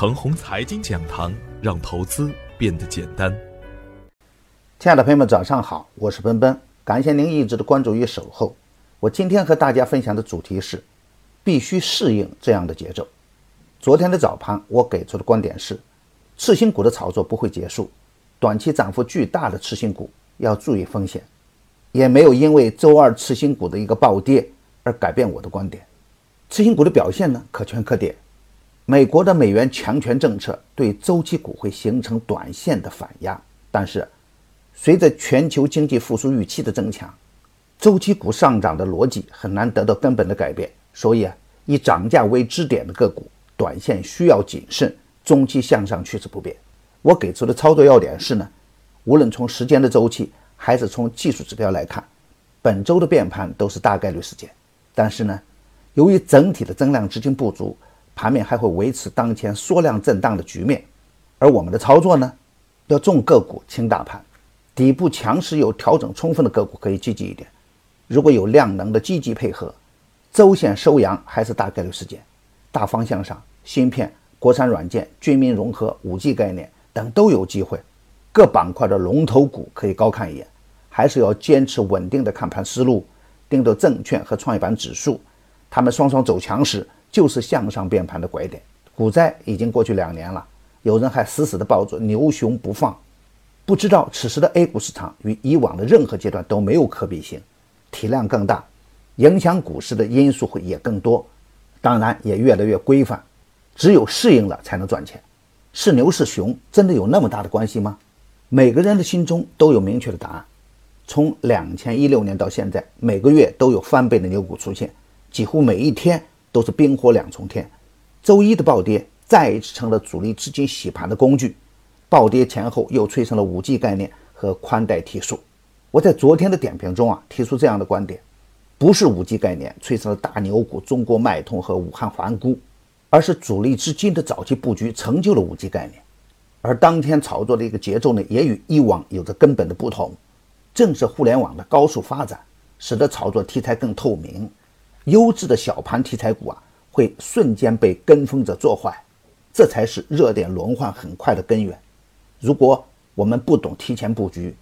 程红财经讲堂，让投资变得简单。亲爱的朋友们，早上好，我是奔奔，感谢您一直的关注与守候。我今天和大家分享的主题是，必须适应这样的节奏。昨天的早盘，我给出的观点是，次新股的炒作不会结束，短期涨幅巨大的次新股要注意风险，也没有因为周二次新股的一个暴跌而改变我的观点。次新股的表现呢，可圈可点。美国的美元强权政策对周期股会形成短线的反压，但是随着全球经济复苏预期的增强，周期股上涨的逻辑很难得到根本的改变。所以啊，以涨价为支点的个股，短线需要谨慎，中期向上趋势不变。我给出的操作要点是呢，无论从时间的周期还是从技术指标来看，本周的变盘都是大概率事件。但是呢，由于整体的增量资金不足。盘面还会维持当前缩量震荡的局面，而我们的操作呢，要重个股轻大盘，底部强势有调整充分的个股可以积极一点。如果有量能的积极配合，周线收阳还是大概率事件。大方向上，芯片、国产软件、军民融合、五 G 概念等都有机会。各板块的龙头股可以高看一眼，还是要坚持稳定的看盘思路，盯着证券和创业板指数，他们双双走强时。就是向上变盘的拐点，股灾已经过去两年了，有人还死死地抱住牛熊不放，不知道此时的 A 股市场与以往的任何阶段都没有可比性，体量更大，影响股市的因素会也更多，当然也越来越规范，只有适应了才能赚钱。是牛是熊，真的有那么大的关系吗？每个人的心中都有明确的答案。从两千一六年到现在，每个月都有翻倍的牛股出现，几乎每一天。都是冰火两重天，周一的暴跌再一次成了主力资金洗盘的工具，暴跌前后又催生了五 G 概念和宽带提速。我在昨天的点评中啊提出这样的观点：不是五 G 概念催生了大牛股中国脉通和武汉环钴，而是主力资金的早期布局成就了五 G 概念。而当天炒作的一个节奏呢，也与以往有着根本的不同。正是互联网的高速发展，使得炒作题材更透明。优质的小盘题材股啊，会瞬间被跟风者做坏，这才是热点轮换很快的根源。如果我们不懂提前布局，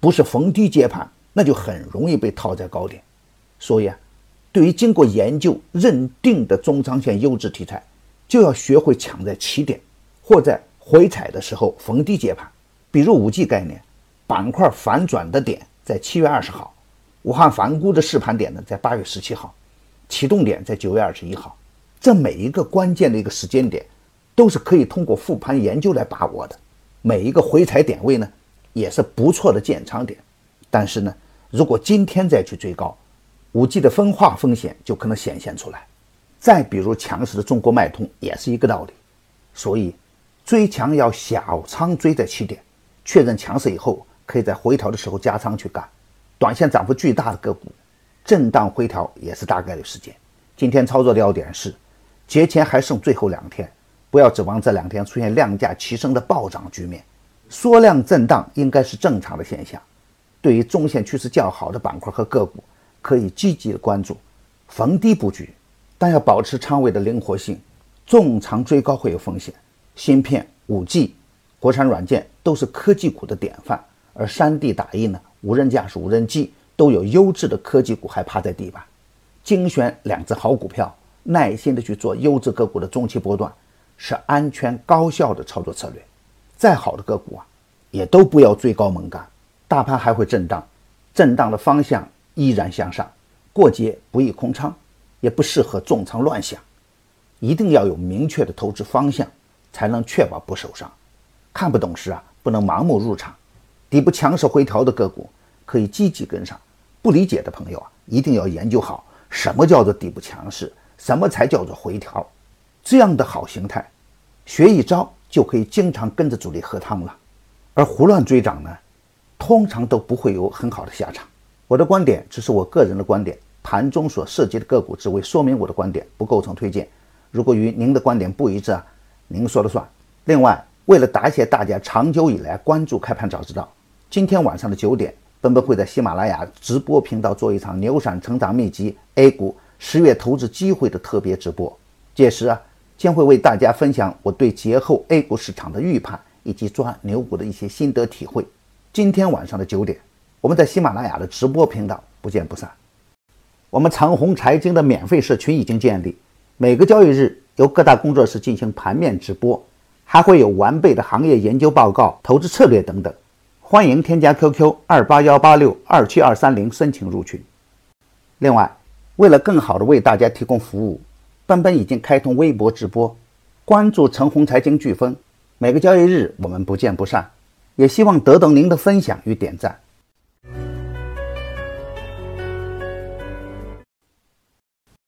不是逢低接盘，那就很容易被套在高点。所以啊，对于经过研究认定的中长线优质题材，就要学会抢在起点或在回踩的时候逢低接盘。比如五 G 概念板块反转的点在七月二十号，武汉反钴的试盘点呢在八月十七号。启动点在九月二十一号，这每一个关键的一个时间点，都是可以通过复盘研究来把握的。每一个回踩点位呢，也是不错的建仓点。但是呢，如果今天再去追高，五 G 的分化风险就可能显现出来。再比如强势的中国脉通也是一个道理。所以，追强要小仓追在起点，确认强势以后，可以在回调的时候加仓去干。短线涨幅巨大的个股。震荡回调也是大概率事件。今天操作的要点是，节前还剩最后两天，不要指望这两天出现量价齐升的暴涨局面。缩量震荡应该是正常的现象。对于中线趋势较好的板块和个股，可以积极的关注，逢低布局，但要保持仓位的灵活性。重仓追高会有风险。芯片、五 G、国产软件都是科技股的典范，而山地打印呢，无人驾驶、无人机。都有优质的科技股还趴在地板，精选两只好股票，耐心的去做优质个股的中期波段，是安全高效的操作策略。再好的个股啊，也都不要追高猛干。大盘还会震荡，震荡的方向依然向上，过节不宜空仓，也不适合重仓乱想。一定要有明确的投资方向，才能确保不受伤。看不懂时啊，不能盲目入场。底部强势回调的个股，可以积极跟上。不理解的朋友啊，一定要研究好什么叫做底部强势，什么才叫做回调，这样的好形态，学一招就可以经常跟着主力喝汤了。而胡乱追涨呢，通常都不会有很好的下场。我的观点只是我个人的观点，盘中所涉及的个股只为说明我的观点，不构成推荐。如果与您的观点不一致啊，您说了算。另外，为了答谢大家长久以来关注开盘早知道，今天晚上的九点。本本会在喜马拉雅直播频道做一场牛散成长秘籍 A 股十月投资机会的特别直播，届时啊，将会为大家分享我对节后 A 股市场的预判以及抓牛股的一些心得体会。今天晚上的九点，我们在喜马拉雅的直播频道不见不散。我们长虹财经的免费社群已经建立，每个交易日由各大工作室进行盘面直播，还会有完备的行业研究报告、投资策略等等。欢迎添加 QQ 二八幺八六二七二三零申请入群。另外，为了更好的为大家提供服务，奔奔已经开通微博直播，关注陈红财经飓风，每个交易日我们不见不散。也希望得到您的分享与点赞。